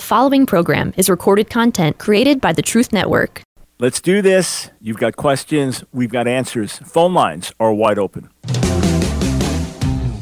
The following program is recorded content created by the Truth Network. Let's do this. You've got questions, we've got answers. Phone lines are wide open.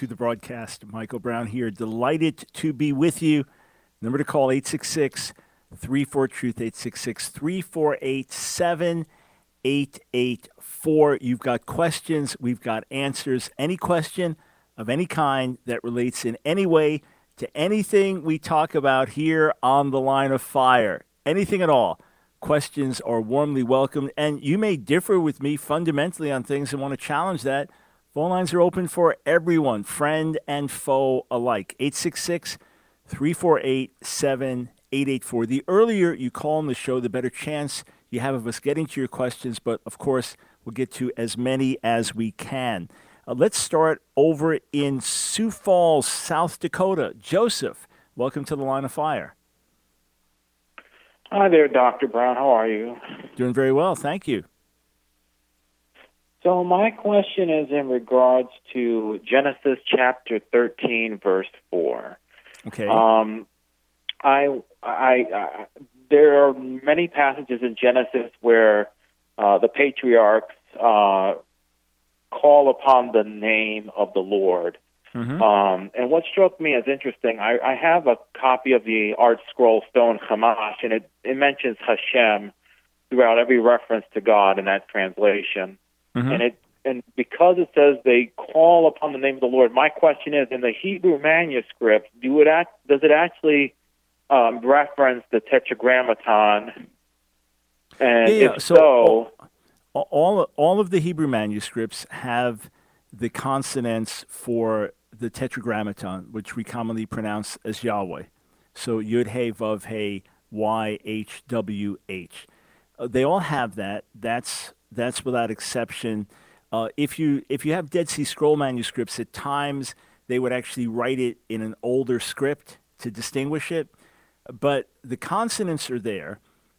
to the broadcast. Michael Brown here. Delighted to be with you. Number to call 866 34 Truth, 866 348 7884. You've got questions, we've got answers. Any question of any kind that relates in any way to anything we talk about here on the line of fire, anything at all. Questions are warmly welcomed, and you may differ with me fundamentally on things and want to challenge that Phone lines are open for everyone, friend and foe alike. 866 348 7884. The earlier you call on the show, the better chance you have of us getting to your questions, but of course, we'll get to as many as we can. Uh, let's start over in Sioux Falls, South Dakota. Joseph, welcome to the line of fire. Hi there, Dr. Brown. How are you? Doing very well. Thank you. So my question is in regards to Genesis chapter 13 verse 4. Okay. Um I I, I there are many passages in Genesis where uh, the patriarchs uh, call upon the name of the Lord. Mm-hmm. Um, and what struck me as interesting, I, I have a copy of the art scroll Stone Chumash, and it, it mentions Hashem throughout every reference to God in that translation. Mm-hmm. And it and because it says they call upon the name of the Lord, my question is: in the Hebrew manuscript, do it act, does it actually um, reference the Tetragrammaton? And yeah, if so, so, all, all all of the Hebrew manuscripts have the consonants for the Tetragrammaton, which we commonly pronounce as Yahweh. So Yud Hey Vav Hey Y H W H. Uh, they all have that. That's that's without exception. Uh, if you if you have Dead Sea Scroll manuscripts, at times they would actually write it in an older script to distinguish it, but the consonants are there.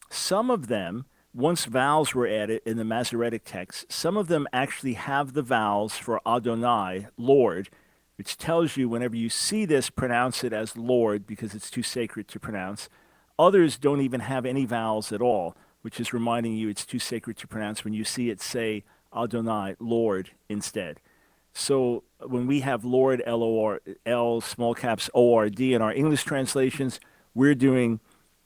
Some of them, once vowels were added in the Masoretic text, some of them actually have the vowels for Adonai, Lord, which tells you whenever you see this, pronounce it as Lord because it's too sacred to pronounce. Others don't even have any vowels at all which is reminding you it's too sacred to pronounce. When you see it, say Adonai, Lord, instead. So when we have Lord, L O R L, small caps O R D in our English translations, we're doing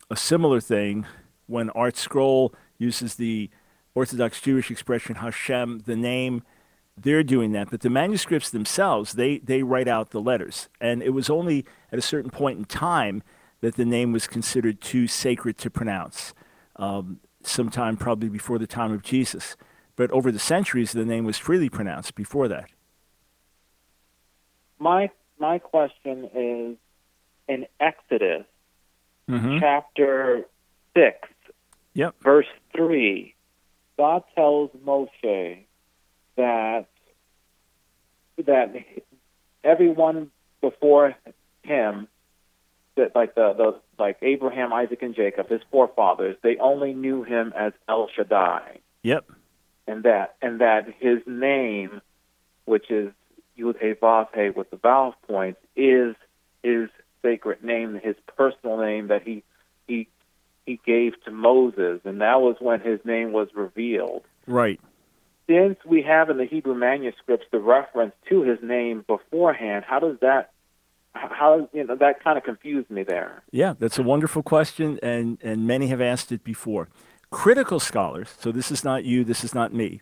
a similar thing when ArtScroll uses the Orthodox Jewish expression Hashem, the name. They're doing that, but the manuscripts themselves, they, they write out the letters. And it was only at a certain point in time that the name was considered too sacred to pronounce. Um, sometime probably before the time of Jesus. But over the centuries, the name was freely pronounced before that. My my question is in Exodus mm-hmm. chapter six, yep. verse three, God tells Moshe that that everyone before him that like the, the like Abraham, Isaac, and Jacob, his forefathers, they only knew him as El Shaddai. Yep. And that and that his name, which is Yud He Vav He with the vowel points, is his sacred name, his personal name that he he he gave to Moses, and that was when his name was revealed. Right. Since we have in the Hebrew manuscripts the reference to his name beforehand, how does that how you know that kind of confused me there. Yeah, that's a wonderful question, and and many have asked it before. Critical scholars, so this is not you, this is not me.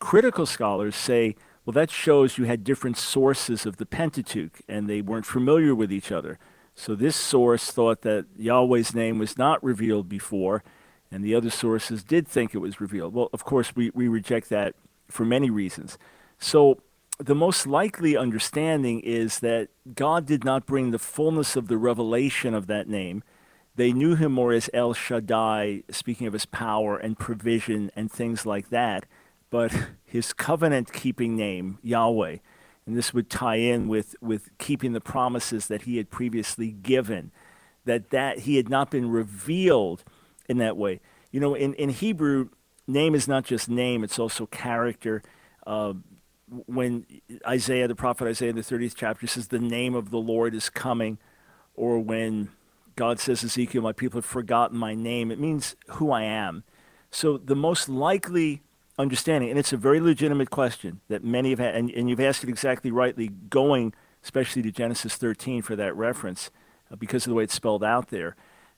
Critical scholars say, well, that shows you had different sources of the Pentateuch, and they weren't familiar with each other. So this source thought that Yahweh's name was not revealed before, and the other sources did think it was revealed. Well, of course, we, we reject that for many reasons. So the most likely understanding is that God did not bring the fullness of the revelation of that name they knew him more as El Shaddai, speaking of his power and provision and things like that. But his covenant keeping name, Yahweh, and this would tie in with, with keeping the promises that he had previously given, that, that he had not been revealed in that way. You know, in, in Hebrew, name is not just name, it's also character. Uh, when Isaiah, the prophet Isaiah in the 30th chapter says, The name of the Lord is coming, or when God says, Ezekiel, my people have forgotten my name, it means who I am. So the most likely understanding, and it's a very legitimate question that many have had, and, and you've asked it exactly rightly, going especially to Genesis 13 for that reference, uh, because of the way it's spelled out there,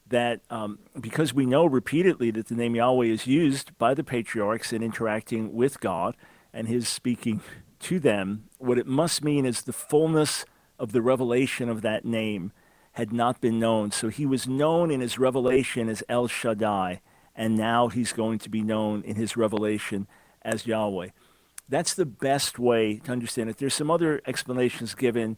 that um, because we know repeatedly that the name Yahweh is used by the patriarchs in interacting with God and his speaking to them, what it must mean is the fullness of the revelation of that name had not been known. So he was known in his revelation as El Shaddai, and now he's going to be known in his revelation as Yahweh. That's the best way to understand it. There's some other explanations given,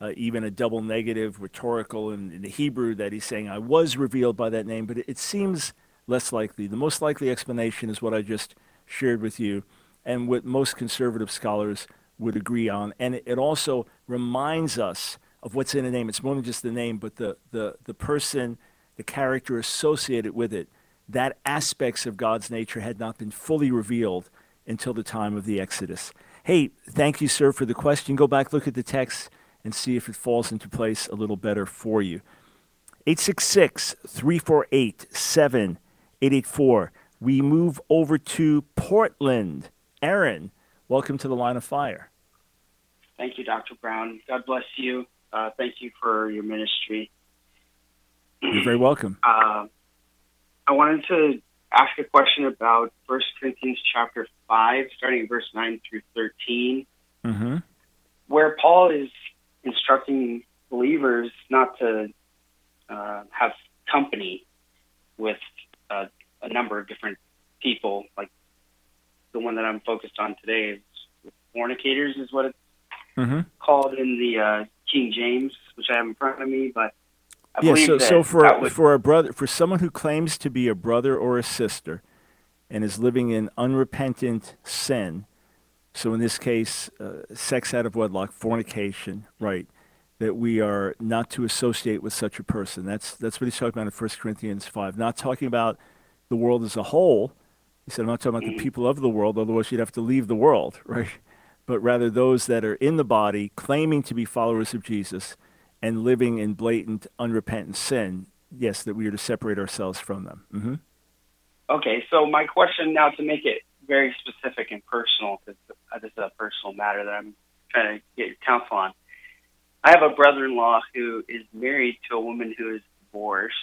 uh, even a double negative rhetorical in, in, the Hebrew that he's saying, I was revealed by that name, but it, it seems less likely. The most likely explanation is what I just shared with you, and what most conservative scholars would agree on. And it, also reminds us of what's in a name. It's more than just the name, but the, the, the person, the character associated with it. That aspects of God's nature had not been fully revealed until the time of the Exodus. Hey, thank you, sir, for the question. Go back, look at the text, and see if it falls into place a little better for you. 866 348 7884. We move over to Portland. Aaron, welcome to the line of fire. Thank you, Dr. Brown. God bless you. Uh, thank you for your ministry. You're very welcome. Uh, I wanted to ask a question about 1 Corinthians chapter 5, starting verse 9 through 13, mm-hmm. where Paul is instructing believers not to uh, have company with uh, a number of different people. Like the one that I'm focused on today is fornicators, is what it's mm-hmm. called in the uh, King James, which I have in front of me, but I yeah. So, so for would, for a brother, for someone who claims to be a brother or a sister, and is living in unrepentant sin, so in this case, uh, sex out of wedlock, fornication, right? That we are not to associate with such a person. That's that's what he's talking about in 1 Corinthians five. Not talking about the world as a whole. He said, I'm not talking about the people of the world, otherwise you'd have to leave the world, right? but rather those that are in the body claiming to be followers of Jesus and living in blatant, unrepentant sin, yes, that we are to separate ourselves from them. Mm-hmm. Okay, so my question now to make it very specific and personal, because this is a personal matter that I'm trying to get your counsel on. I have a brother in law who is married to a woman who is divorced,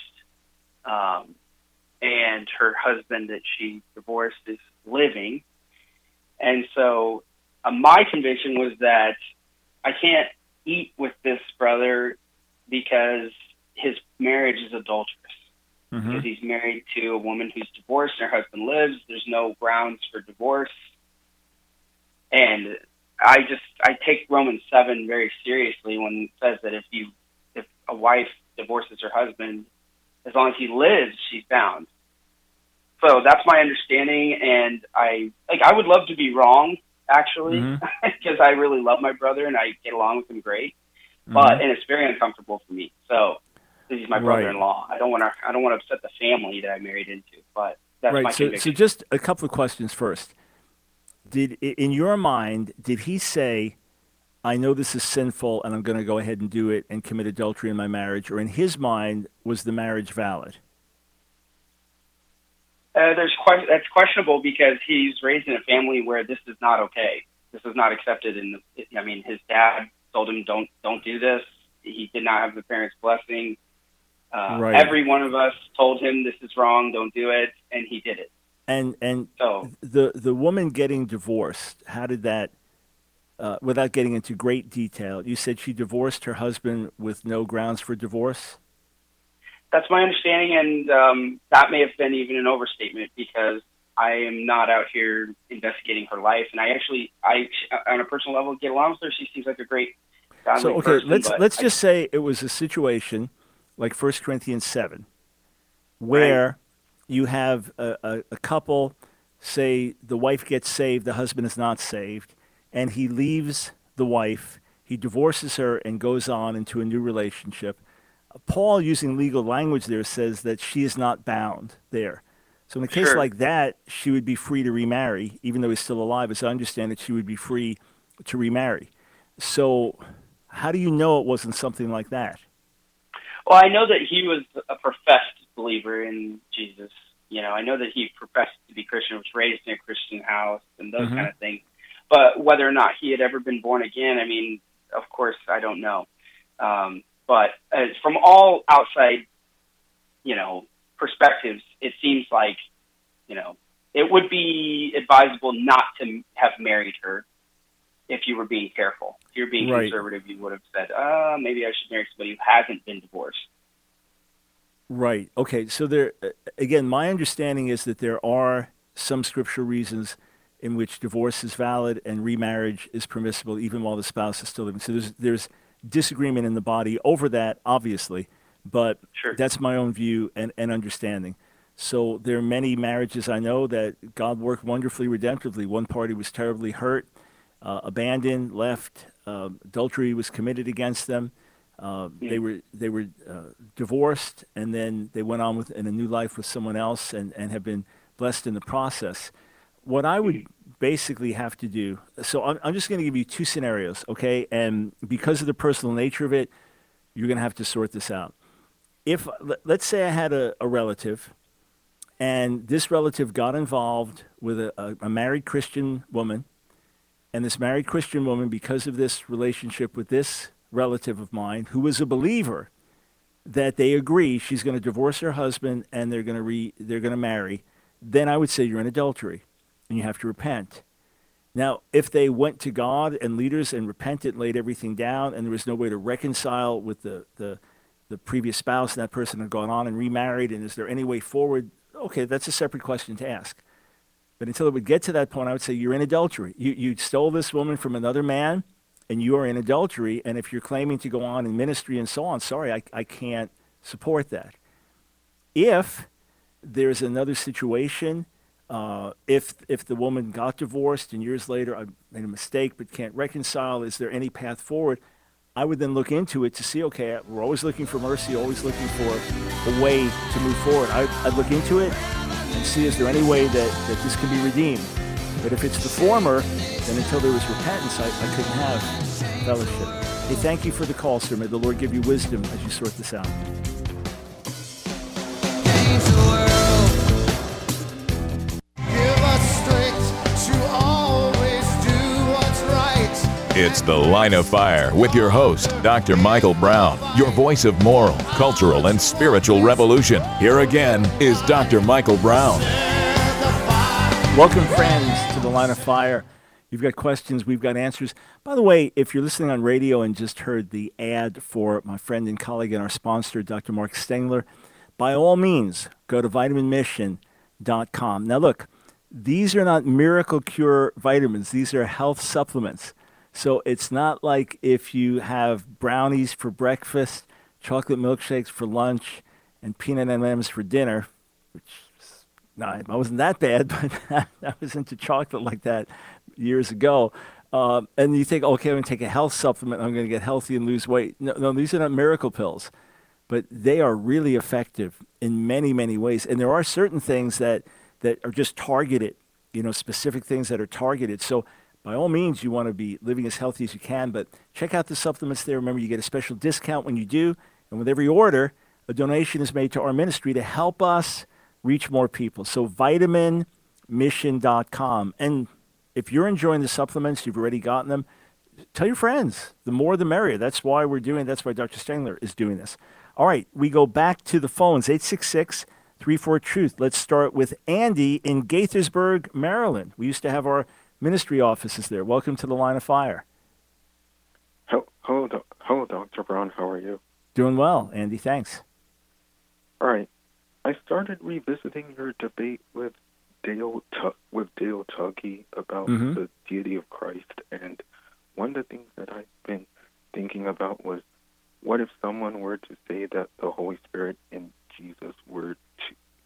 um, and her husband that she divorced is living. And so uh, my conviction was that I can't eat with this brother because his marriage is adulterous. Mm-hmm. Because he's married to a woman who's divorced and her husband lives. There's no grounds for divorce. And I just I take Romans seven very seriously when it says that if you if a wife divorces her husband, as long as he lives, she's bound. So that's my understanding, and I like I would love to be wrong, actually, because Mhm. I really love my brother and I get along with him great. Mm-hmm. But and it's very uncomfortable for me. So he's my brother-in-law. I don't want to. I don't want to upset the family that I married into. But that's my right. So, conviction. so just a couple of questions first. Did in your mind did he say, "I know this is sinful, and I'm going to go ahead and do it and commit adultery in my marriage," or in his mind was the marriage valid? Uh, there's que- that's questionable because he's raised in a family where this is not okay. This is not accepted. In the, I mean, his dad told him don't don't do this. He did not have the parents' blessing. Uh, Right. Every one of us told him this is wrong, don't do it, and he did it. And and So the the woman getting divorced, how did that? Uh, without getting into great detail, you said she divorced her husband with no grounds for divorce. That's my understanding, and um, that may have been even an overstatement because I am not out here investigating her life, and I actually, I on a personal level, get along with her. She seems like a great So okay, person. let's let's I- just say it was a situation like 1 Corinthians seven, where you have a, a, a couple say the wife gets saved, the husband is not saved, and he leaves the wife, he divorces her, and goes on into a new relationship. Paul, using legal language there, says that she is not bound there. So in a case Sure. like that, she would be free to remarry, even though he's still alive. As I understand it, she would be free to remarry. So, how do you know it wasn't something like that? Well, I know that he was a professed believer in Jesus. You know, I know that he professed to be Christian, was raised in a Christian house, and those Mhm. kind of things. But whether or not he had ever been born again, I mean, of course, I don't know. Um, but as from all outside, you know, perspectives, it seems like, you know, it would be advisable not to have married her if you were being careful. If you're being Right. conservative, you would have said, uh, maybe I should marry somebody who hasn't been divorced. Right. Okay. So there, again, my understanding is that there are some scriptural reasons in which divorce is valid and remarriage is permissible, even while the spouse is still living. So there's there's disagreement in the body over that, obviously, but Sure. that's my own view and, and understanding. So there are many marriages I know that God worked wonderfully redemptively. One party was terribly hurt, uh, abandoned, left. Uh, adultery was committed against them. Uh, They were they were uh, divorced, and then they went on with in a new life with someone else, and, and have been blessed in the process. What I would basically have to do, so I'm, I'm just going to give you two scenarios, okay? And because of the personal nature of it, you're going to have to sort this out. If let- let's say I had a, a relative, and this relative got involved with a, a, a married Christian woman, and this married Christian woman, because of this relationship with this relative of mine, who is a believer, that they agree she's going to divorce her husband and they're going to re, they're going to marry, then I would say you're in adultery, and you have to repent. Now, if they went to God and leaders and repented, laid everything down, and there was no way to reconcile with the, the, the previous spouse, and that person had gone on and remarried, and is there any way forward? Okay, that's a separate question to ask. But until it would get to that point, I would say you're in adultery. You, you stole this woman from another man, and you are in adultery. And if you're claiming to go on in ministry and so on, sorry, I, I can't support that. If there's another situation, uh, if if the woman got divorced and years later I made a mistake but can't reconcile, is there any path forward? I would then look into it to see. Okay, we're always looking for mercy, always looking for a way to move forward. I, I'd look into it and see is there any way that, that this can be redeemed. But if it's the former, then until there was repentance, I, I couldn't have fellowship. Hey, thank you for the call, sir. May the Lord give you wisdom as you sort this out. It's The Line of Fire with your host, Dr. Michael Brown, your voice of moral, cultural, and spiritual revolution. Here again is Dr. Michael Brown. Welcome, friends, to the Line of Fire. You've got questions, we've got answers. By the way, if you're listening on radio and just heard the ad for my friend and colleague and our sponsor, Dr. Mark Stengler, by all means, go to vitaminmission.com. Now, look, these are not miracle cure vitamins, these are health supplements. So it's not like if you have brownies for breakfast, chocolate milkshakes for lunch, and peanut M&Ms for dinner, which no, I wasn't that bad, but I was into chocolate like that years ago. Um, and you think, okay, I'm going to take a health supplement. I'm going to get healthy and lose weight. No, no, these are not miracle pills, but they are really effective in many, many ways. And there are certain things that that are just targeted, you know, specific things that are targeted. So by all means, you want to be living as healthy as you can. But check out the supplements there. Remember, you get a special discount when you do, and with every order, a donation is made to our ministry to help us reach more people. So vitaminmission.com. And if you're enjoying the supplements, you've already gotten them, tell your friends. The more the merrier. That's why we're doing that's why Dr. Stengler is doing this. All right, we go back to the phones 866 34 Truth. Let's start with Andy in Gaithersburg, Maryland. We used to have our ministry offices there. Welcome to the line of fire. Hello, hello, Dr. Brown. How are you? Doing well, Andy. Thanks. All right. I started revisiting your debate with Dale Tu- with Dale Tuggy about Mhm. the deity of Christ, and one of the things that I've been thinking about was, what if someone were to say that the Holy Spirit and Jesus were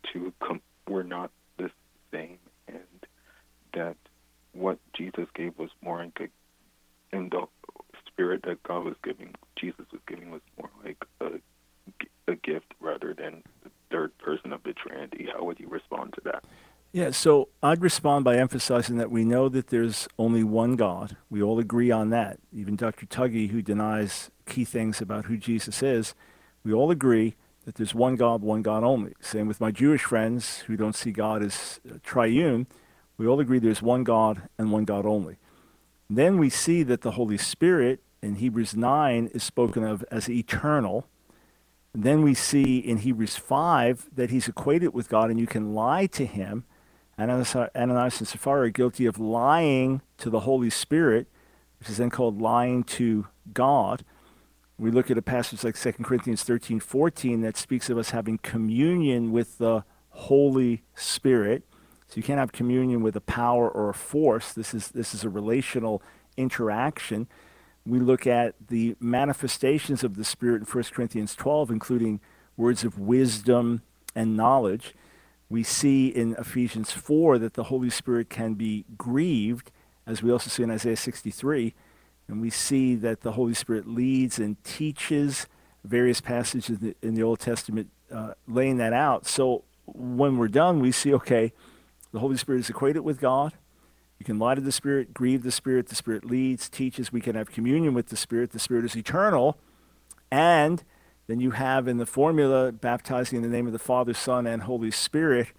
two, were not the same, and that what Jesus gave was more a, and the spirit that God was giving, Jesus was giving, was more like a, a gift rather than the third person of the Trinity. How would you respond to that? Yeah, so I'd respond by emphasizing that we know that there's only one God. We all agree on that. Even Dr. Tuggy, who denies key things about who Jesus is, we all agree that there's one God, one God only. Same with my Jewish friends who don't see God as triune. We all agree there's one God and one God only. Then we see that the Holy Spirit in Hebrews 9 is spoken of as eternal. And then we see in Hebrews 5 that he's equated with God and you can lie to him Ananias and Sapphira are guilty of lying to the Holy Spirit, which is then called lying to God. We look at a passage like 2 Corinthians 13, 14 that speaks of us having communion with the Holy Spirit. So you can't have communion with a power or a force. This is, this is a relational interaction. We look at the manifestations of the Spirit in 1 Corinthians 12, including words of wisdom and knowledge we see in Ephesians 4 that the Holy Spirit can be grieved, as we also see in Isaiah 63. And we see that the Holy Spirit leads and teaches various passages in the, in the Old Testament, uh, laying that out. So when we're done, we see okay, the Holy Spirit is equated with God. You can lie to the Spirit, grieve the Spirit. The Spirit leads, teaches. We can have communion with the Spirit. The Spirit is eternal. And then you have in the formula baptizing in the name of the Father, Son, and Holy Spirit.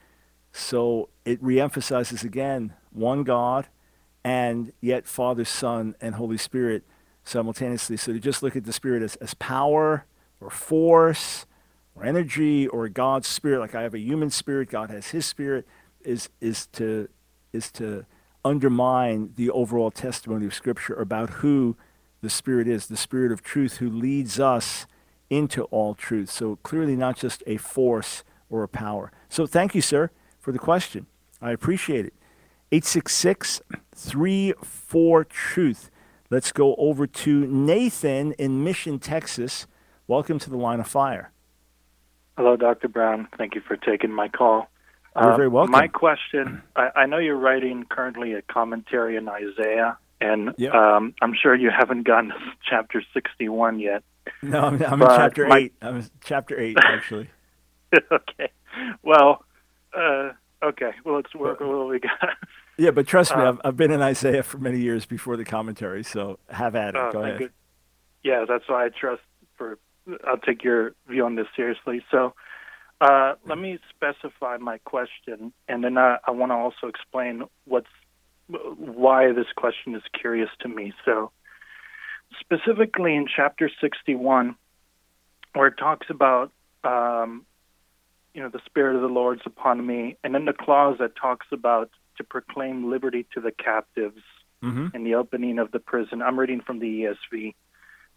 So it reemphasizes again one God and yet Father, Son, and Holy Spirit simultaneously. So to just look at the Spirit as, as power or force or energy or God's Spirit, like I have a human spirit, God has his spirit, is, is, to, is to undermine the overall testimony of Scripture about who the Spirit is, the Spirit of truth who leads us into all truth. So clearly not just a force or a power. So thank you, sir, for the question. I appreciate it. 866 34 Truth. Let's go over to Nathan in Mission, Texas. Welcome to the line of fire. Hello, Dr. Brown. Thank you for taking my call. You're uh, very welcome. My question I, I, know you're writing currently a commentary in Isaiah, and yep. um, I'm sure you haven't gotten to chapter 61 yet. No, I'm, I'm in chapter my... eight. I'm in chapter eight, actually. okay. Well, uh, okay. Well, let's work with what we got. Yeah, but trust me, uh, I've, I've been in Isaiah for many years before the commentary, so have at it. Uh, Go ahead. Good. Yeah, that's why I trust. For I'll take your view on this seriously. So, uh, let me specify my question, and then I, I want to also explain what's why this question is curious to me. So, specifically in chapter 61, where it talks about, um, you know, the Spirit of the Lord's upon me, and then the clause that talks about to proclaim liberty to the captives mm-hmm. and the opening of the prison. I'm reading from the ESV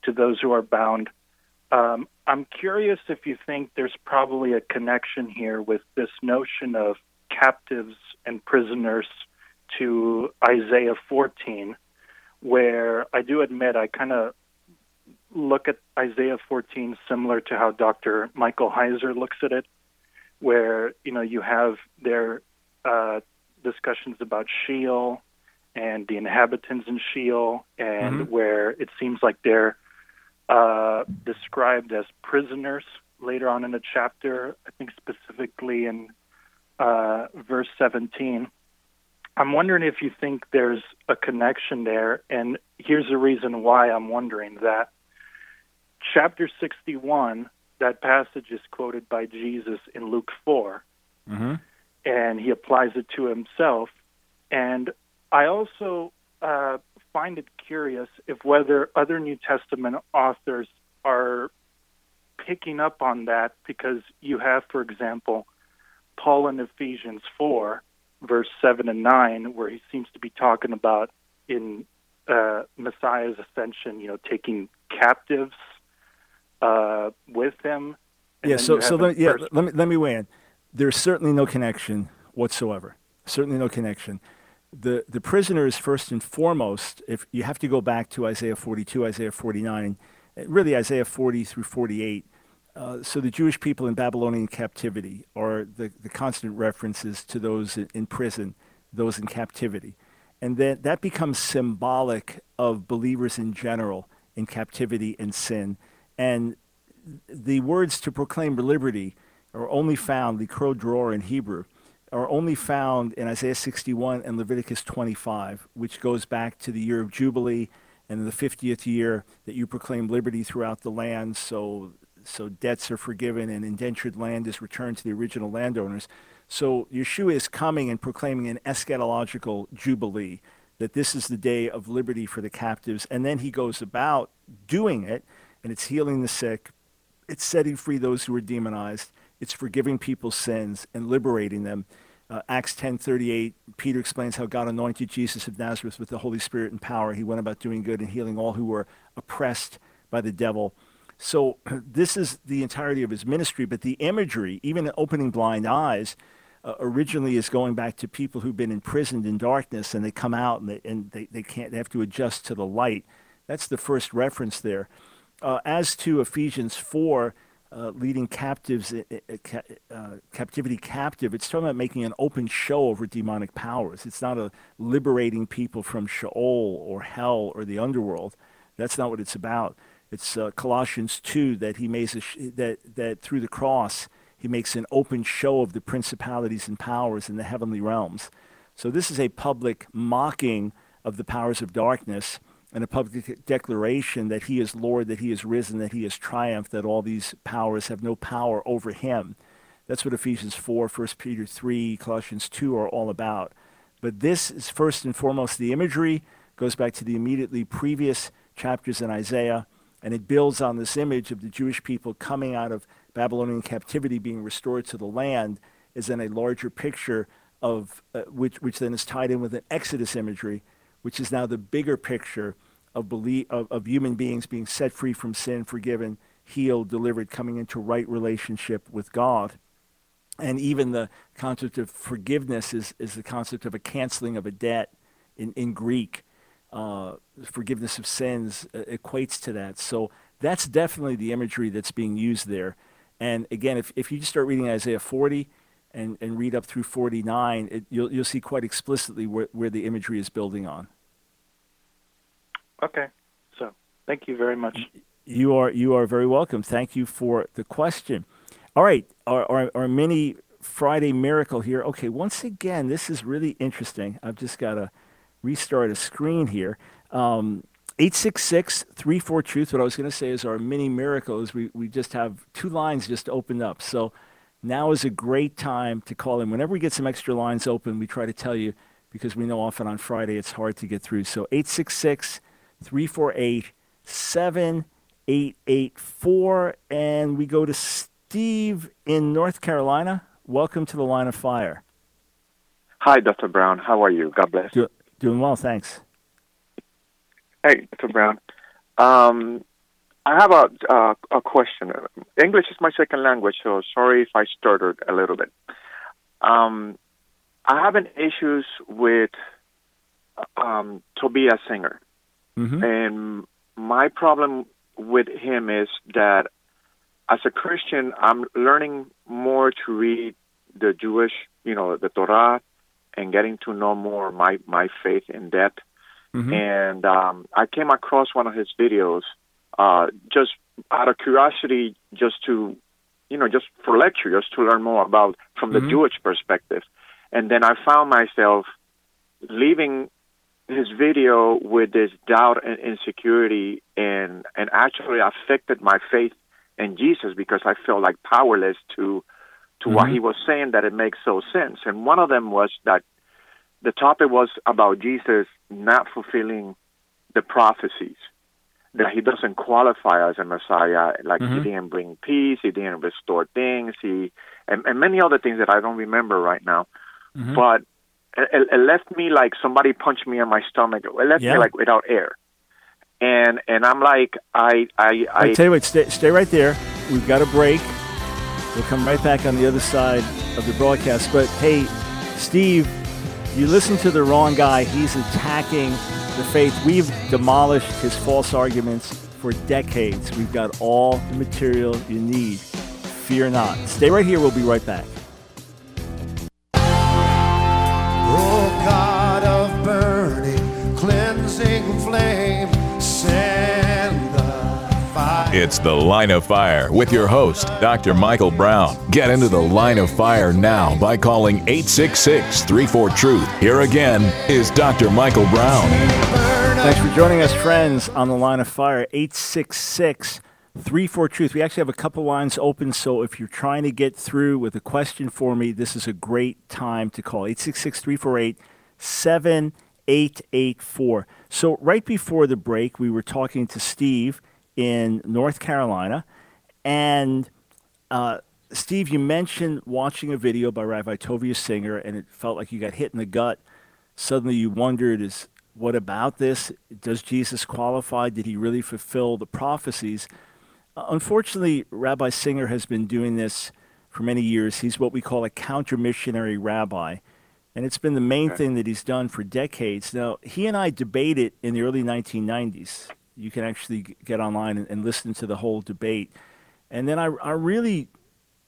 to those who are bound. Um, I'm curious if you think there's probably a connection here with this notion of captives and prisoners to Isaiah 14 where I do admit I kind of look at Isaiah 14 similar to how Dr. Michael Heiser looks at it, where you know you have their uh, discussions about Sheol and the inhabitants in Sheol, and mm-hmm. where it seems like they're uh, described as prisoners later on in the chapter. I think specifically in uh, verse 17 I'm wondering if you think there's a connection there, and here's the reason why I'm wondering that. Chapter 61, that passage is quoted by Jesus in Luke 4, mm-hmm. and he applies it to himself. And I also uh, find it curious if whether other New Testament authors are picking up on that because you have, for example, Paul in Ephesians 4 verse 7 and 9, where he seems to be talking about in uh, Messiah's ascension, you know, taking captives uh, with him. Yeah, so, so let, yeah, let, me, let me weigh in. There's certainly no connection whatsoever. Certainly no connection. The, the prisoner is first and foremost, if you have to go back to Isaiah 42, Isaiah 49, really Isaiah 40 through 48, uh, so the Jewish people in Babylonian captivity are the, the constant references to those in, in prison, those in captivity. And then that becomes symbolic of believers in general in captivity and sin. And the words to proclaim liberty are only found, the crow drawer in Hebrew, are only found in Isaiah 61 and Leviticus 25, which goes back to the year of Jubilee and the 50th year that you proclaim liberty throughout the land. So so debts are forgiven and indentured land is returned to the original landowners. So Yeshua is coming and proclaiming an eschatological jubilee, that this is the day of liberty for the captives. And then he goes about doing it, and it's healing the sick, it's setting free those who are demonized, it's forgiving people's sins and liberating them. Uh, Acts 10:38, Peter explains how God anointed Jesus of Nazareth with the Holy Spirit and power. He went about doing good and healing all who were oppressed by the devil. So this is the entirety of his ministry, but the imagery, even opening blind eyes, uh, originally is going back to people who've been imprisoned in darkness and they come out and they, and they, they can't they have to adjust to the light. That's the first reference there. Uh, as to Ephesians 4, uh, leading captives, uh, captivity captive, it's talking about making an open show over demonic powers. It's not a liberating people from Sheol or hell or the underworld. That's not what it's about. It's uh, Colossians 2 that he makes sh- that, that through the cross he makes an open show of the principalities and powers in the heavenly realms. So this is a public mocking of the powers of darkness and a public declaration that he is Lord, that he is risen, that he has triumphed, that all these powers have no power over him. That's what Ephesians 4, 1 Peter 3, Colossians 2 are all about. But this is first and foremost the imagery, goes back to the immediately previous chapters in Isaiah and it builds on this image of the Jewish people coming out of Babylonian captivity, being restored to the land, is then a larger picture of uh, which, which then is tied in with an Exodus imagery, which is now the bigger picture of, belief, of, of human beings being set free from sin, forgiven, healed, delivered, coming into right relationship with God. And even the concept of forgiveness is, is the concept of a canceling of a debt in, in Greek uh, forgiveness of sins uh, equates to that. So that's definitely the imagery that's being used there. And again, if, if you just start reading Isaiah 40 and, and read up through 49, it, you'll, you'll see quite explicitly where, where the imagery is building on. Okay. So thank you very much. You are, you are very welcome. Thank you for the question. All right, our, our, our mini Friday miracle here. Okay, once again, this is really interesting. I've just got to restart a screen here. Um, 866 34 Truth. What I was going to say is our mini miracle is we, we just have two lines just opened up. So now is a great time to call in. Whenever we get some extra lines open, we try to tell you because we know often on Friday it's hard to get through. So 866 348 7884. And we go to Steve in North Carolina. Welcome to the line of fire. Hi, Dr. Brown. How are you? God bless. Do, doing well, thanks. Hey, Dr. Brown. Um, I have a uh, a question. English is my second language, so sorry if I stuttered a little bit. Um, I have an issues with um, Tovia Singer, mm-hmm. and my problem with him is that as a Christian, I'm learning more to read the Jewish, you know, the Torah, and getting to know more my my faith in depth. Mm-hmm. And um, I came across one of his videos uh, just out of curiosity, just to you know, just for lecture, just to learn more about from the Mhm. Jewish perspective. And then I found myself leaving his video with this doubt and insecurity, and and actually affected my faith in Jesus because I felt like powerless to to what Mhm. he was saying that it makes so sense. And one of them was that the topic was about Jesus not fulfilling the prophecies, that he doesn't qualify as a Messiah, like he Mhm. didn't bring peace, he didn't restore things, he and, and many other things that I don't remember right now. Mhm. But it, it left me like somebody punched me in my stomach. It left Yeah. me like without air. And and I'm like I I I I tell you what, stay, stay right there. We've got a break. We'll come right back on the other side of the broadcast. But hey, Steve, you listen to the wrong guy. He's attacking the faith. We've demolished his false arguments for decades. We've got all the material you need Fear not. Stay right here. We'll be right back. It's The Line of Fire with your host, Dr. Michael Brown. Get into the line of fire now by calling 866 34 Truth. Here again is Dr. Michael Brown. Thanks for joining us, friends, on the line of fire. 866 34 Truth. We actually have a couple lines open, so if you're trying to get through with a question for me, this is a great time to call 866 348 7884. So, right before the break, we were talking to Steve in North Carolina, and uh, Steve, you mentioned watching a video by Rabbi Tovia Singer, and it felt like you got hit in the gut. Suddenly, you wondered, is what about this? Does Jesus qualify? Did he really fulfill the prophecies? Uh, unfortunately, Rabbi Singer has been doing this for many years. He's what we call a counter missionary rabbi, and it's been the main thing that he's done for decades. Now, he and I debated in the early 1990s. You can actually get online and, and listen to the whole debate. And then I, I really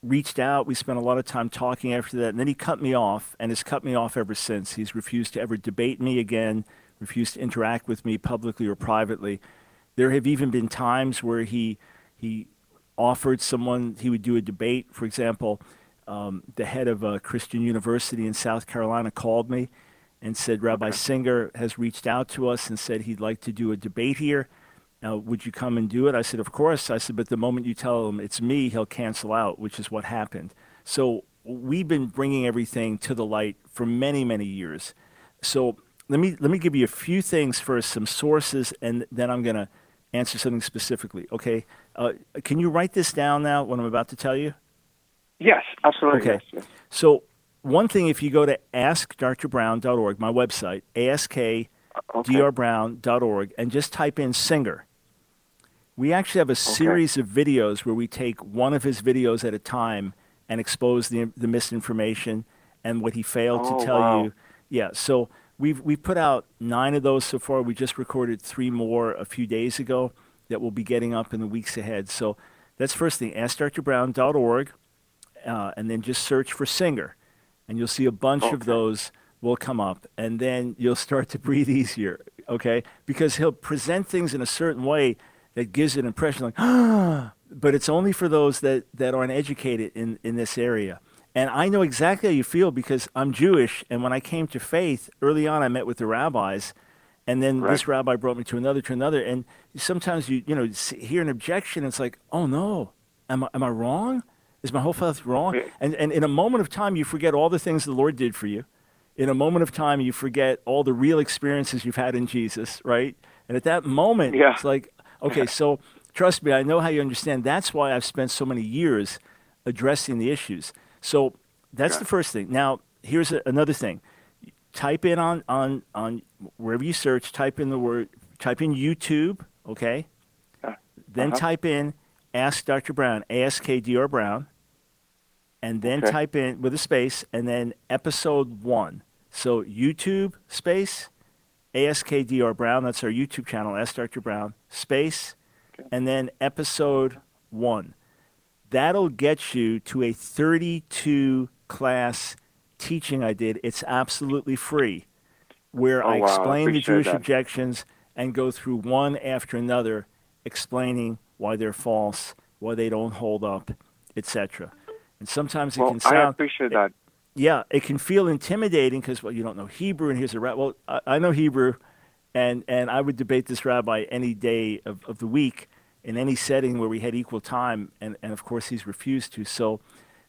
reached out. We spent a lot of time talking after that. And then he cut me off and has cut me off ever since. He's refused to ever debate me again, refused to interact with me publicly or privately. There have even been times where he, he offered someone he would do a debate. For example, um, the head of a Christian university in South Carolina called me and said, Rabbi Singer has reached out to us and said he'd like to do a debate here. Now, would you come and do it? I said, Of course. I said, But the moment you tell him it's me, he'll cancel out, which is what happened. So we've been bringing everything to the light for many, many years. So let me, let me give you a few things first, some sources, and then I'm going to answer something specifically. Okay? Uh, can you write this down now, what I'm about to tell you? Yes, absolutely. Okay. Yes, yes. So, one thing, if you go to askdrbrown.org, my website, askdrbrown.org, and just type in singer, we actually have a series of videos where we take one of his videos at a time and expose the, the misinformation and what he failed Oh, to tell wow. you. Yeah, so we've, we've put out nine of those so far. We just recorded three more a few days ago that we'll be getting up in the weeks ahead. So that's first thing, askdrbrown.org uh, and then just search for singer, and you'll see a bunch of those will come up, and then you'll start to breathe easier, okay? Because he'll present things in a certain way that gives an impression like, ah, but it's only for those that, that aren't educated in, in this area. And I know exactly how you feel because I'm Jewish, and when I came to faith, early on I met with the rabbis, and then this rabbi brought me to another, to another, and sometimes you, you know, hear an objection, it's like, oh no, am I, am I wrong? Is my whole faith wrong? And, and in a moment of time, you forget all the things the Lord did for you. In a moment of time, you forget all the real experiences you've had in Jesus, right? And at that moment, Yeah. it's like, okay, so trust me, I know how you understand. That's why I've spent so many years addressing the issues. So that's the first thing. Now, here's a, another thing. Type in on, on, on wherever you search, type in the word, type in YouTube, okay? Then Uh-huh. type in Ask Dr. Brown, A-S-K-D-R Brown, and then Okay. type in with a space, and then episode one. So YouTube space, ASKDR Brown, that's our YouTube channel, Ask Dr. Brown, space, and then episode one. That'll get you to a 32 class teaching I did. It's absolutely free, where Oh, I wow, I explain the Jewish that. objections and go through one after another, explaining why they're false, why they don't hold up, etc. And sometimes it Well, can I sound appreciate that. Yeah, it can feel intimidating because well, you don't know Hebrew, and here's a rabbi. Well, I, I know Hebrew, and and I would debate this rabbi any day of, of the week in any setting where we had equal time, and, and of course he's refused to. So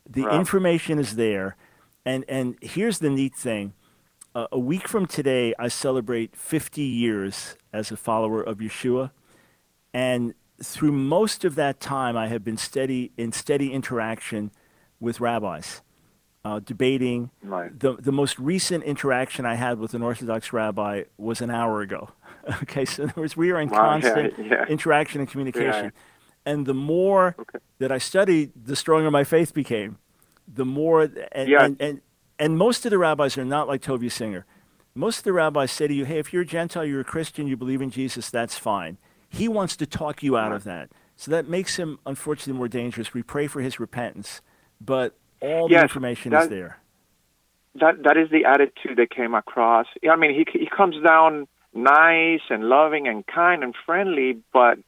the Right. information is there, and and here's the neat thing: uh, a week from today, I celebrate 50 years as a follower of Yeshua, and through most of that time, I have been steady in steady interaction with rabbis uh, debating. Right. The, the most recent interaction I had with an Orthodox rabbi was an hour ago. okay, so in other words, we are in Wow, constant yeah. interaction and communication. Yeah. And the more that I studied, the stronger my faith became. The more, and, Yeah. and, and, and most of the rabbis are not like Tovia Singer. Most of the rabbis say to you, hey, if you're a Gentile, you're a Christian, you believe in Jesus, that's fine. He wants to talk you out of that So that makes him, unfortunately, more dangerous. We pray for his repentance, but all the Yes, information that- is there. that that is the attitude that came across. I mean, he he comes down nice and loving and kind and friendly, but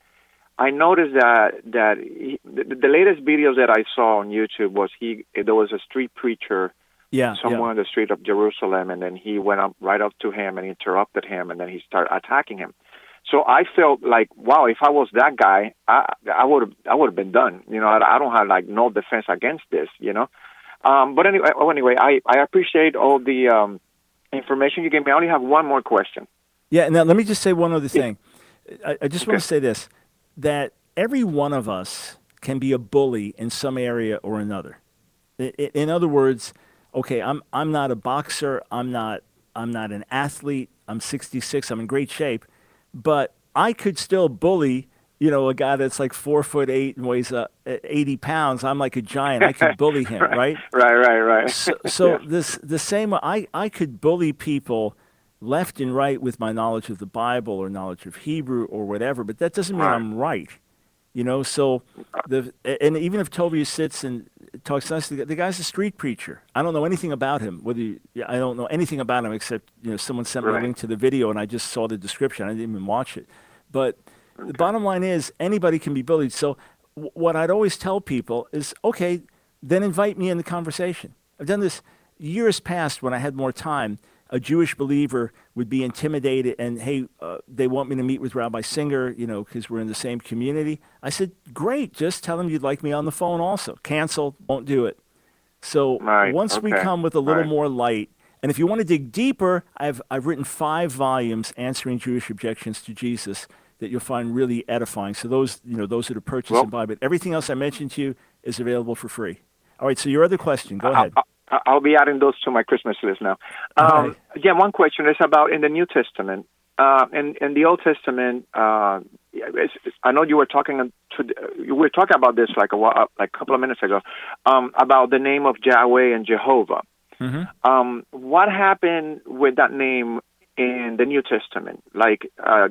I noticed that that he, the, the latest videos that I saw on YouTube was he there was a street preacher Yeah, somewhere yeah. on the street of Jerusalem, and then he went up right up to him and interrupted him, and then he started attacking him. So I felt like, wow, if I was that guy, I I would have I would have been done. You know, I, I don't have like no defense against this. You know, um, but anyway, oh, anyway, I I appreciate all the um, information you gave me. I only have one more question. Yeah, now let me just say one other thing. I, I just want to say this that every one of us can be a bully in some area or another. In other words, okay, I'm I'm not a boxer, I'm not I'm not an athlete, I'm 66, I'm in great shape, but I could still bully, you know, a guy that's like four foot eight and weighs uh, 80 pounds. I'm like a giant. I could bully him, right? Right, right, right. so, so Yeah. this the same I, I could bully people left and right with my knowledge of the Bible or knowledge of Hebrew or whatever, but that doesn't mean Right. I'm right. You know, so the and even if Toby sits and talks nicely, the guy's a street preacher. I don't know anything about him. Whether you, I don't know anything about him except you know someone sent me a link to the video and I just saw the description. I didn't even watch it. But the bottom line is anybody can be bullied. So w- what I'd always tell people is, okay, then invite me in the conversation. I've done this years past when I had more time. A Jewish believer would be intimidated, and hey, uh, they want me to meet with Rabbi Singer, you know, because we're in the same community. I said, great, just tell them you'd like me on the phone also. Cancel, won't do it. So Right, once we come with a little right. more light, and if you want to dig deeper, I've, I've written five volumes answering Jewish objections to Jesus that you'll find really edifying. So those, you know, those that are purchased Well- and buy, but everything else I mentioned to you is available for free. All right, so your other question, go I'll, ahead. I'll- I'll be adding those to my Christmas list now. Um, right. Again, one question is about in the New Testament. Uh, in in the Old Testament, uh, I know you were talking to you were talking about this like a while, like a couple of minutes ago, um, about the name of Yahweh and Jehovah. Mhm. Um, what happened with that name in the New Testament? Like, uh,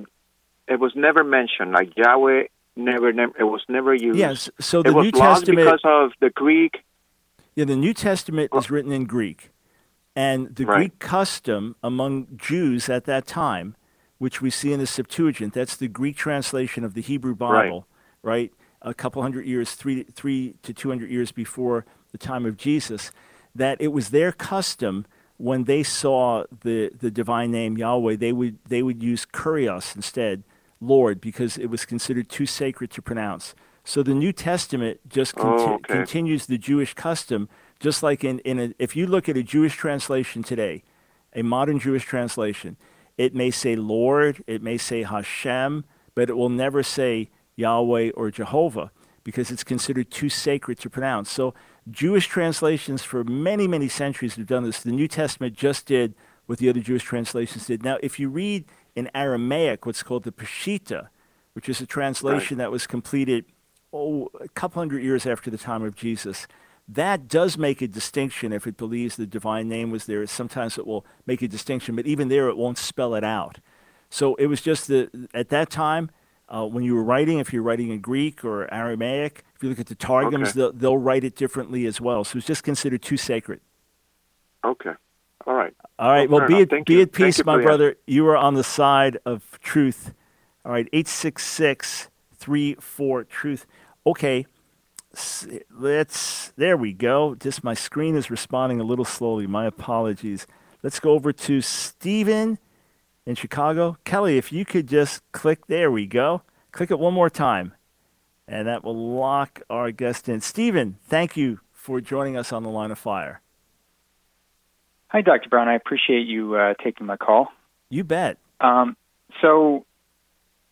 it was never mentioned. Like Yahweh never, never it was never used. Yes, so the it was New lost Testament- because of the Greek. Yeah, the New Testament is oh. written in Greek. And the Right. Greek custom among Jews at that time, which we see in the Septuagint, that's the Greek translation of the Hebrew Bible, right? A couple hundred years, three, three to 200 years before the time of Jesus, that it was their custom when they saw the, the divine name Yahweh, they would, they would use Kurios instead, Lord, because it was considered too sacred to pronounce. So the New Testament just conti- Oh, okay. continues the Jewish custom, just like in, in a, if you look at a Jewish translation today, a modern Jewish translation, it may say Lord, it may say Hashem, but it will never say Yahweh or Jehovah because it's considered too sacred to pronounce. So Jewish translations for many, many centuries have done this. The New Testament just did what the other Jewish translations did. Now, if you read in Aramaic what's called the Peshitta, which is a translation that was completed oh, a couple hundred years after the time of Jesus, that does make a distinction if it believes the divine name was there. Sometimes it will make a distinction, but even there it won't spell it out. So it was just the, at that time, uh, when you were writing, if you're writing in Greek or Aramaic, if you look at the Targums, Okay. they'll, they'll write it differently as well. So it's just considered too sacred. Okay. All right. All right. Well, Well, be at, be you. at peace, you my the brother. You are on the side of truth. All right. 866 34 Truth. Okay. Let's, there we go. Just my screen is responding a little slowly. My apologies. Let's go over to Stephen in Chicago. Kelly, if you could just click, there we go. Click it one more time. And that will lock our guest in. Stephen, thank you for joining us on the line of fire. Hi, Dr. Brown. I appreciate you uh, taking my call. You bet. Um, so,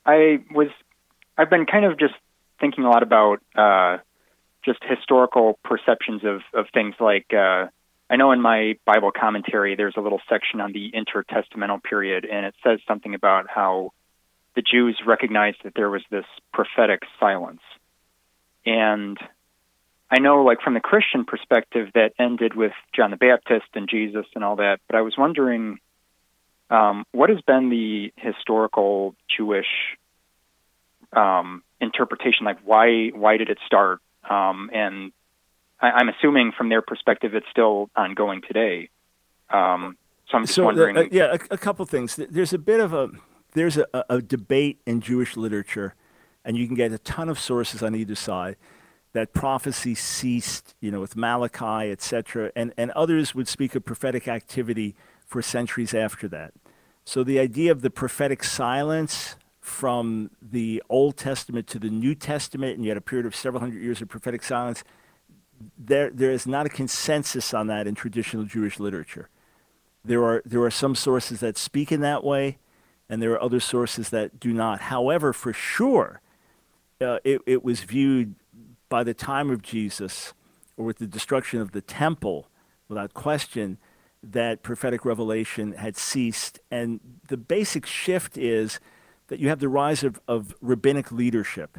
I was, I've been kind of just thinking a lot about uh, just historical perceptions of, of things like, uh, I know in my Bible commentary there's a little section on the intertestamental period, and it says something about how the Jews recognized that there was this prophetic silence. And I know, like, from the Christian perspective, that ended with John the Baptist and Jesus and all that, but I was wondering um, what has been the historical Jewish um, interpretation, like why why did it start? Um, and I, I'm assuming from their perspective, it's still ongoing today. Um, so I'm just so, uh, wondering. uh, yeah, a, a couple things. There's a bit of a there's a, a debate in Jewish literature, and you can get a ton of sources on either side that prophecy ceased, you know, with Malachi, etc., and and others would speak of prophetic activity for centuries after that. So the idea of the prophetic silence from the Old Testament to the New Testament, and you had a period of several hundred years of prophetic silence. There, there is not a consensus on that in traditional Jewish literature. There are, there are some sources that speak in that way, and there are other sources that do not. However, for sure, uh, it, it was viewed by the time of Jesus, or with the destruction of the temple, without question, that prophetic revelation had ceased. And the basic shift is that you have the rise of, of rabbinic leadership,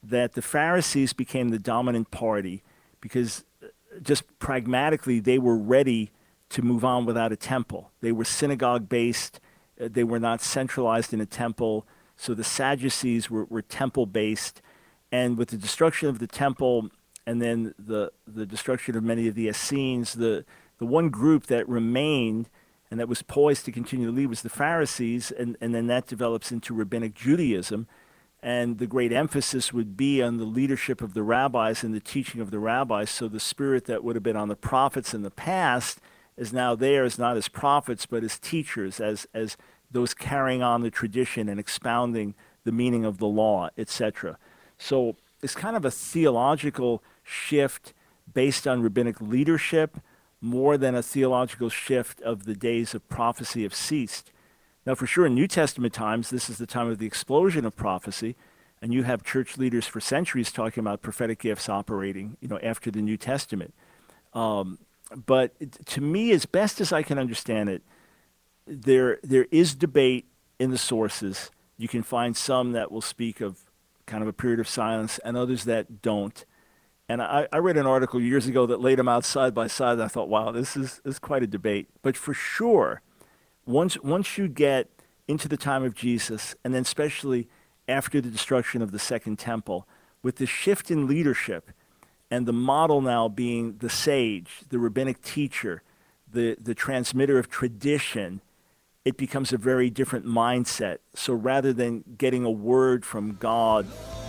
that the Pharisees became the dominant party because uh, just pragmatically they were ready to move on without a temple. They were synagogue based, uh, they were not centralized in a temple. So the Sadducees were, were temple based. And with the destruction of the temple and then the, the destruction of many of the Essenes, the, the one group that remained and that was poised to continue to lead was the Pharisees, and, and then that develops into rabbinic Judaism. And the great emphasis would be on the leadership of the rabbis and the teaching of the rabbis. So the spirit that would have been on the prophets in the past is now theirs, not as prophets, but as teachers, as, as those carrying on the tradition and expounding the meaning of the law, etc. So it's kind of a theological shift based on rabbinic leadership more than a theological shift of the days of prophecy have ceased. Now, for sure, in New Testament times, this is the time of the explosion of prophecy, and you have church leaders for centuries talking about prophetic gifts operating, you know, after the New Testament. Um, but to me, as best as I can understand it, there there is debate in the sources. You can find some that will speak of kind of a period of silence, and others that don't. And I, I, read an article years ago that laid them out side by side. And I thought, wow, this is, this is quite a debate. But for sure, once, once you get into the time of Jesus, and then especially after the destruction of the Second Temple, with the shift in leadership and the model now being the sage, the rabbinic teacher, the, the transmitter of tradition, it becomes a very different mindset. So rather than getting a word from God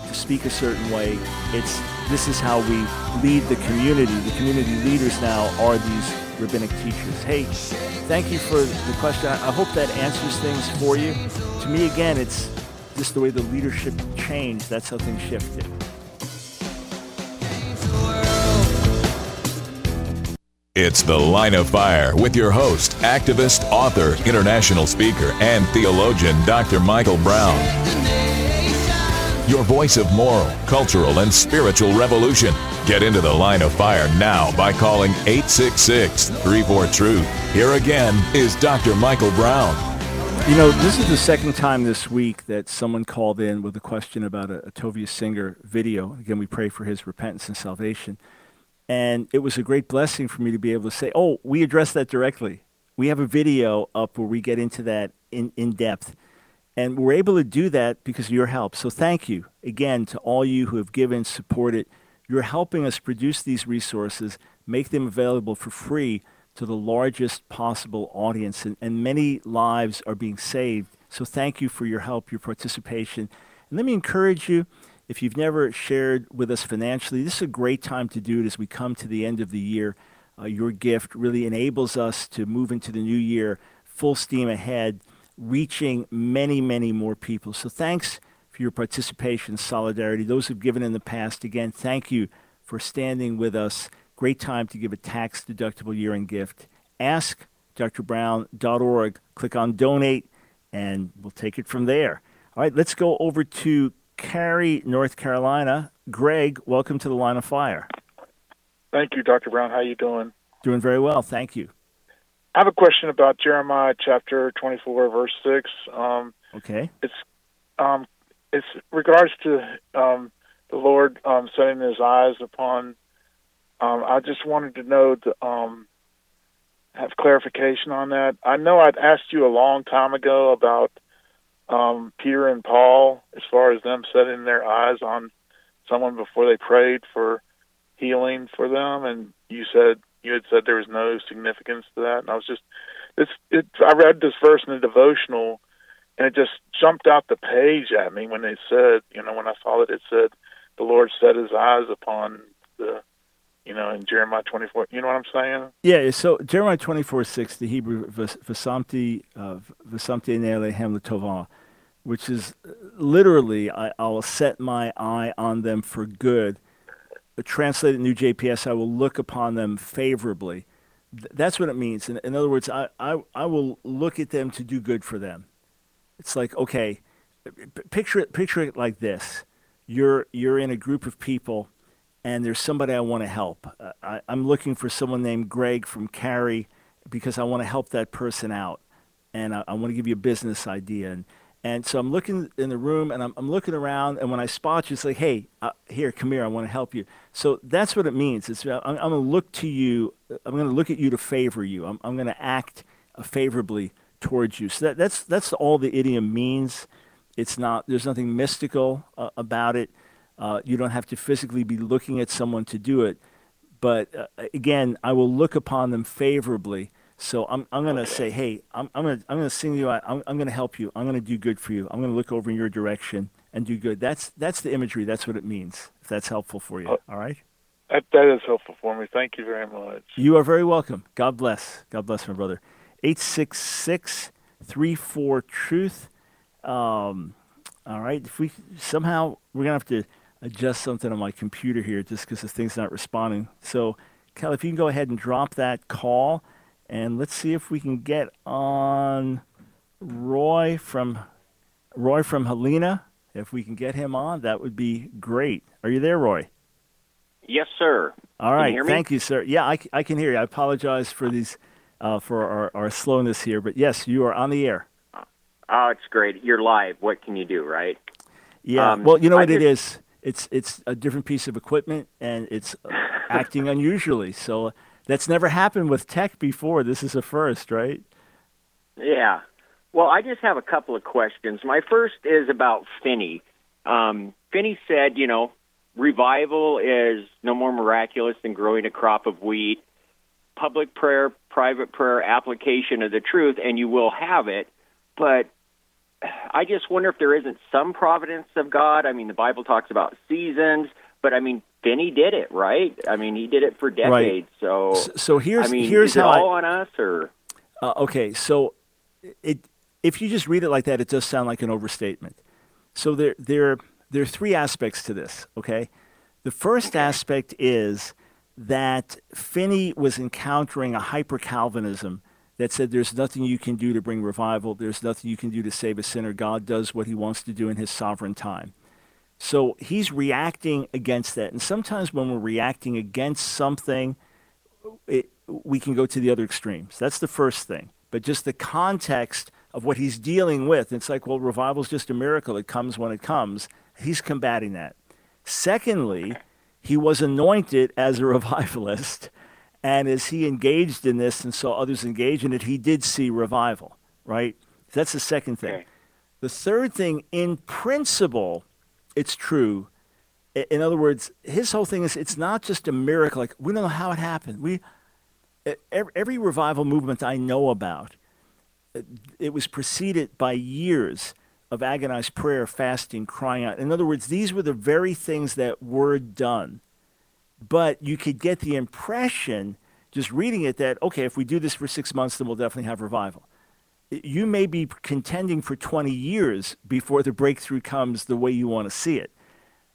to speak a certain way, it's this is how we lead the community. The community leaders now are these rabbinic teachers. Hey, thank you for the question. I hope that answers things for you. To me, again, it's just the way the leadership changed. That's how things shifted. It's The Line of Fire with your host, activist, author, international speaker, and theologian, Dr. Michael Brown. Your voice of moral, cultural, and spiritual revolution. Get into The Line of Fire now by calling 866 34 Truth. Here again is Dr. Michael Brown. You know, this is the second time this week that someone called in with a question about a, a Tovia Singer video. Again, we pray for his repentance and salvation. And it was a great blessing for me to be able to say, oh, we address that directly. We have a video up where we get into that in, in depth. And we're able to do that because of your help. So thank you again to all you who have given, supported. You're helping us produce these resources, make them available for free to the largest possible audience. And, and many lives are being saved. So thank you for your help, your participation. And let me encourage you if you've never shared with us financially, this is a great time to do it as we come to the end of the year. Uh, your gift really enables us to move into the new year full steam ahead, reaching many, many more people. So thanks for your participation, solidarity. Those who've given in the past, again, thank you for standing with us. Great time to give a tax deductible year end gift. Ask drbrown.org, click on donate, and we'll take it from there. All right, let's go over to Cary, North Carolina. Greg, welcome to the Line of Fire. Thank you, Dr. Brown. How are you doing? Doing very well, thank you. I have a question about Jeremiah chapter 24, verse 6. Um, okay. It's um, it's regards to um, the Lord um, setting His eyes upon. Um, I just wanted to know to um, have clarification on that. I know I'd asked you a long time ago about um, Peter and Paul as far as them setting their eyes on someone before they prayed for healing for them, and you said you had said there was no significance to that, and I was just it's it. I read this verse in the devotional, and it just jumped out the page at me when they said, you know, when I saw that it said, the Lord set His eyes upon the you know, in Jeremiah 24. You know what I'm saying? Yeah, so Jeremiah 24, 6, the Hebrew Vasamti, uh, Vasamti Nelehem Tovah, which is uh, literally, I, I will set my eye on them for good. Translated New JPS, I will look upon them favorably. That's what it means. In, in other words, I, I, I will look at them to do good for them. It's like, okay, picture it, picture it like this. You're, you're in a group of people and there's somebody I want to help. Uh, I, am looking for someone named Greg from Cary because I want to help that person out, and I, I want to give you a business idea. And, and so I'm looking in the room and I'm, I'm looking around, and when I spot you, it's like, hey, uh, here, come here, I want to help you. So that's what it means. It's, I'm, I'm going to look to you, I'm going to look at you to favor you. I'm, I'm going to act uh, favorably towards you. So that, that's, that's all the idiom means. It's not, there's nothing mystical uh, about it. Uh, you don't have to physically be looking at someone to do it. But uh, again, I will look upon them favorably. So I'm, I'm going to say, hey, I'm, I'm going to I'm gonna sing you out. I'm, I'm going to help you. I'm going to do good for you. I'm going to look over in your direction and do good. That's, that's the imagery. That's what it means, if that's helpful for you. Uh, All right? That, that is helpful for me. Thank you very much. You are very welcome. God bless. God bless, my brother. 866 34 Truth. Um, all right. If we somehow, we're going to have to adjust something on my computer here just because the thing's not responding. So, Cal, if you can go ahead and drop that call, and let's see if we can get on Roy from Roy from Helena. If we can get him on, that would be great. Are you there, Roy? Yes, sir. All right. You Thank you, sir. Yeah, I, I can hear you. I apologize for these uh, for our, our slowness here, but yes, you are on the air. Oh, it's great. You're live. What can you do, right? Yeah. Um, well, you know I what just, it is it's it's a different piece of equipment and it's acting unusually. So that's never happened with tech before. This is a first, right? Yeah. Well, I just have a couple of questions. My first is about Finney. Um, Finney said, you know, revival is no more miraculous than growing a crop of wheat. Public prayer, private prayer, application of the truth, and you will have it. But I just wonder if there isn't some providence of God. I mean, the Bible talks about seasons, but I mean, Finney did it, right? I mean, he did it for decades. Right. So, so here's I mean, here's is how it all I, on us, or uh, okay. So, it if you just read it like that, it does sound like an overstatement. So there there there are three aspects to this. Okay, the first aspect is that Finney was encountering a hyper Calvinism that said there's nothing you can do to bring revival, there's nothing you can do to save a sinner. God does what he wants to do in his sovereign time. So he's reacting against that. And sometimes when we're reacting against something, it, we can go to the other extremes. That's the first thing. But just the context of what he's dealing with, it's like, well, revival is just a miracle. It comes when it comes. He's combating that. Secondly, he was anointed as a revivalist. And as he engaged in this and saw others engage in it, he did see revival, right? That's the second thing. The third thing, in principle, it's true. In other words, his whole thing is it's not just a miracle. Like, we don't know how it happened. We, every revival movement I know about, uh, it was preceded by years of agonized prayer, fasting, crying out. In other words, these were the very things that were done but you could get the impression just reading it that, okay, if we do this for six months, then we'll definitely have revival. You may be contending for 20 years before the breakthrough comes the way you want to see it.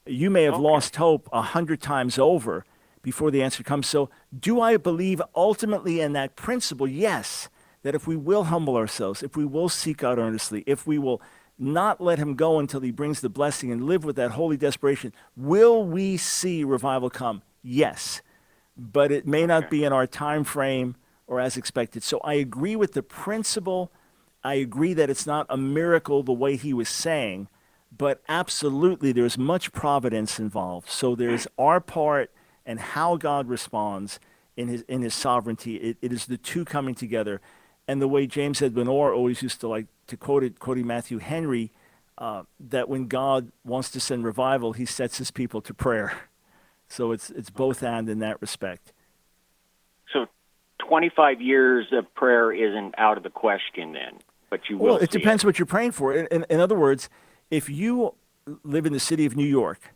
You may have okay. lost hope a hundred times over before the answer comes. So, do I believe ultimately in that principle? Yes, that if we will humble ourselves, if we will seek God earnestly, if we will not let him go until he brings the blessing and live with that holy desperation, will we see revival come? Yes, but it may not be in our time frame or as expected. So I agree with the principle. I agree that it's not a miracle the way he was saying, but absolutely there's much providence involved. So there's our part and how God responds in his in his sovereignty. It, it is the two coming together. And the way James Edwin Orr always used to like to quote it, quoting Matthew Henry, uh, that when God wants to send revival, He sets His people to prayer. So it's it's both and in that respect. So, 25 years of prayer isn't out of the question then, but you will. Well, it depends what you're praying for. In, in, in other words, if you live in the city of New York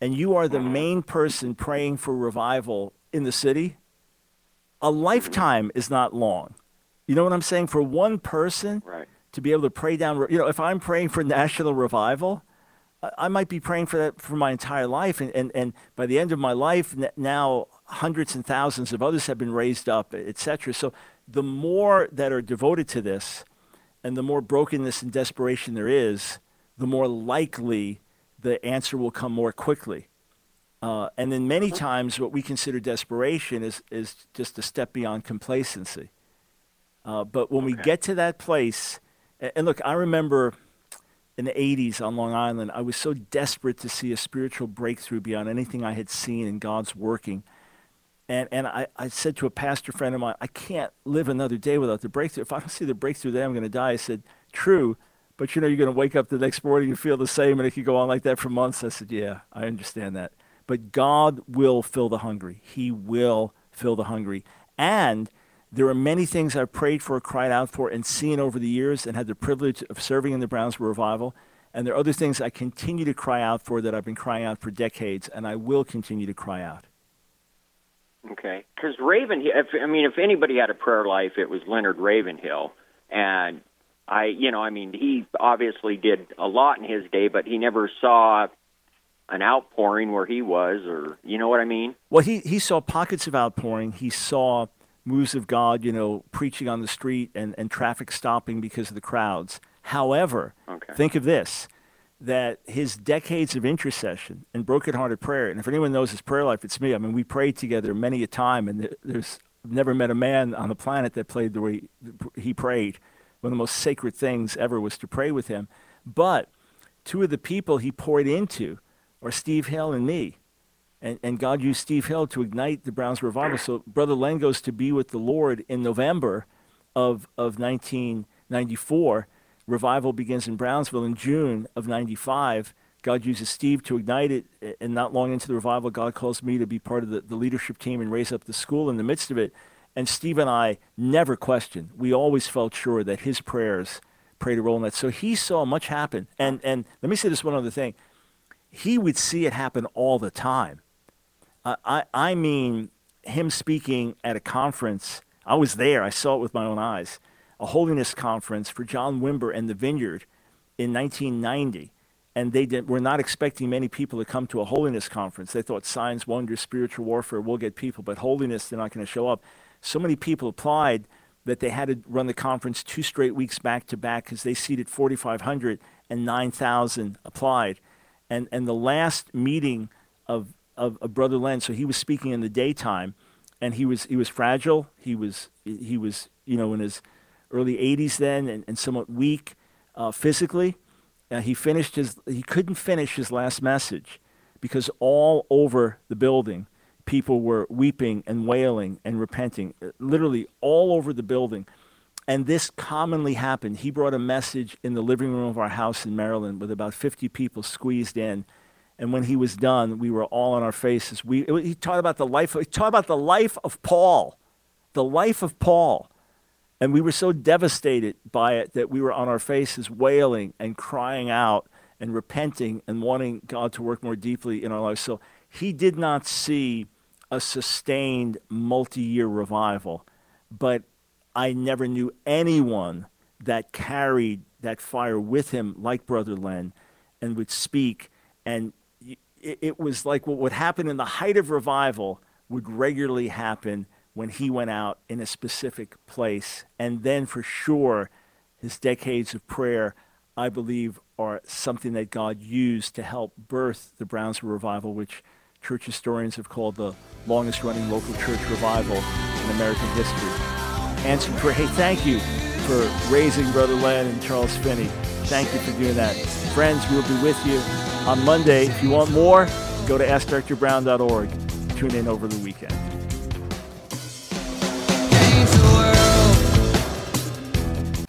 and you are the Mm-hmm. main person praying for revival in the city, a lifetime is not long. You know what I'm saying? For one person Right. to be able to pray down, you know, if I'm praying for national revival, I- I might be praying for that for my entire life. And, and, and by the end of my life, now hundreds and thousands of others have been raised up, et cetera. So the more that are devoted to this and the more brokenness and desperation there is, the more likely the answer will come more quickly. Uh, and then many times, what we consider desperation is, is just a step beyond complacency. Uh, but when we get to that place, and, and look, I remember in the 80s on Long Island, I was so desperate to see a spiritual breakthrough beyond anything I had seen in God's working. And, and I, I said to a pastor friend of mine, I can't live another day without the breakthrough. If I don't see the breakthrough, then I'm going to die. I said, True, but you know, you're going to wake up the next morning and feel the same, and it could go on like that for months. I said, Yeah, I understand that. But God will fill the hungry. He will fill the hungry. And there are many things I've prayed for, cried out for, and seen over the years and had the privilege of serving in the Brownsville Revival. And there are other things I continue to cry out for that I've been crying out for decades, and I will continue to cry out. Okay, because Raven, if I mean, if anybody had a prayer life, it was Leonard Ravenhill, and I, you know, I mean, he obviously did a lot in his day, but he never saw an outpouring where he was, or you know what I mean? Well, he, he saw pockets of outpouring. He saw moves of God, you know, preaching on the street and, and traffic stopping because of the crowds. However, Okay. think of this that his decades of intercession and brokenhearted prayer, and if anyone knows his prayer life, it's me. I mean, we prayed together many a time, and there's I've never met a man on the planet that played the way he prayed. One of the most sacred things ever was to pray with him. But two of the people he poured into are Steve Hill and me. And, and God used Steve Hill to ignite the Browns revival. So Brother Len goes to be with the Lord in November of, of 1994. Revival begins in Brownsville in June of 95. God uses Steve to ignite it. And not long into the revival, God calls me to be part of the, the leadership team and raise up the school in the midst of it. And Steve and I never questioned. We always felt sure that his prayers played a role in that. So he saw much happen. And, and let me say this one other thing. He would see it happen all the time. I, I mean, him speaking at a conference. I was there. I saw it with my own eyes. A holiness conference for John Wimber and the Vineyard in 1990. And they did, were not expecting many people to come to a holiness conference. They thought signs, wonders, spiritual warfare will get people, but holiness, they're not going to show up. So many people applied that they had to run the conference two straight weeks back to back because they seated 4,500 and 9,000 applied. And, and the last meeting of, of, of Brother Len, so he was speaking in the daytime, and he was, he was fragile. He was, he was, you know, in his early 80s then and, and somewhat weak uh, physically. Uh, he finished his, he couldn't finish his last message because all over the building, people were weeping and wailing and repenting, uh, literally all over the building. And this commonly happened. He brought a message in the living room of our house in Maryland with about 50 people squeezed in. And when he was done, we were all on our faces. We, he taught about the life. He taught about the life of Paul, the life of Paul. And we were so devastated by it that we were on our faces wailing and crying out and repenting and wanting God to work more deeply in our lives. So he did not see a sustained multi year revival, but I never knew anyone that carried that fire with him like Brother Len and would speak. And it, it was like what would happen in the height of revival would regularly happen when he went out in a specific place. And then for sure, his decades of prayer, I believe, are something that God used to help birth the Brownsville revival, which church historians have called the longest running local church revival in American history. Answered prayer. Hey, thank you for raising Brother Len and Charles Finney. Thank you for doing that. Friends, we'll be with you on Monday. If you want more, go to AskDrBrown.org. Tune in over the weekend.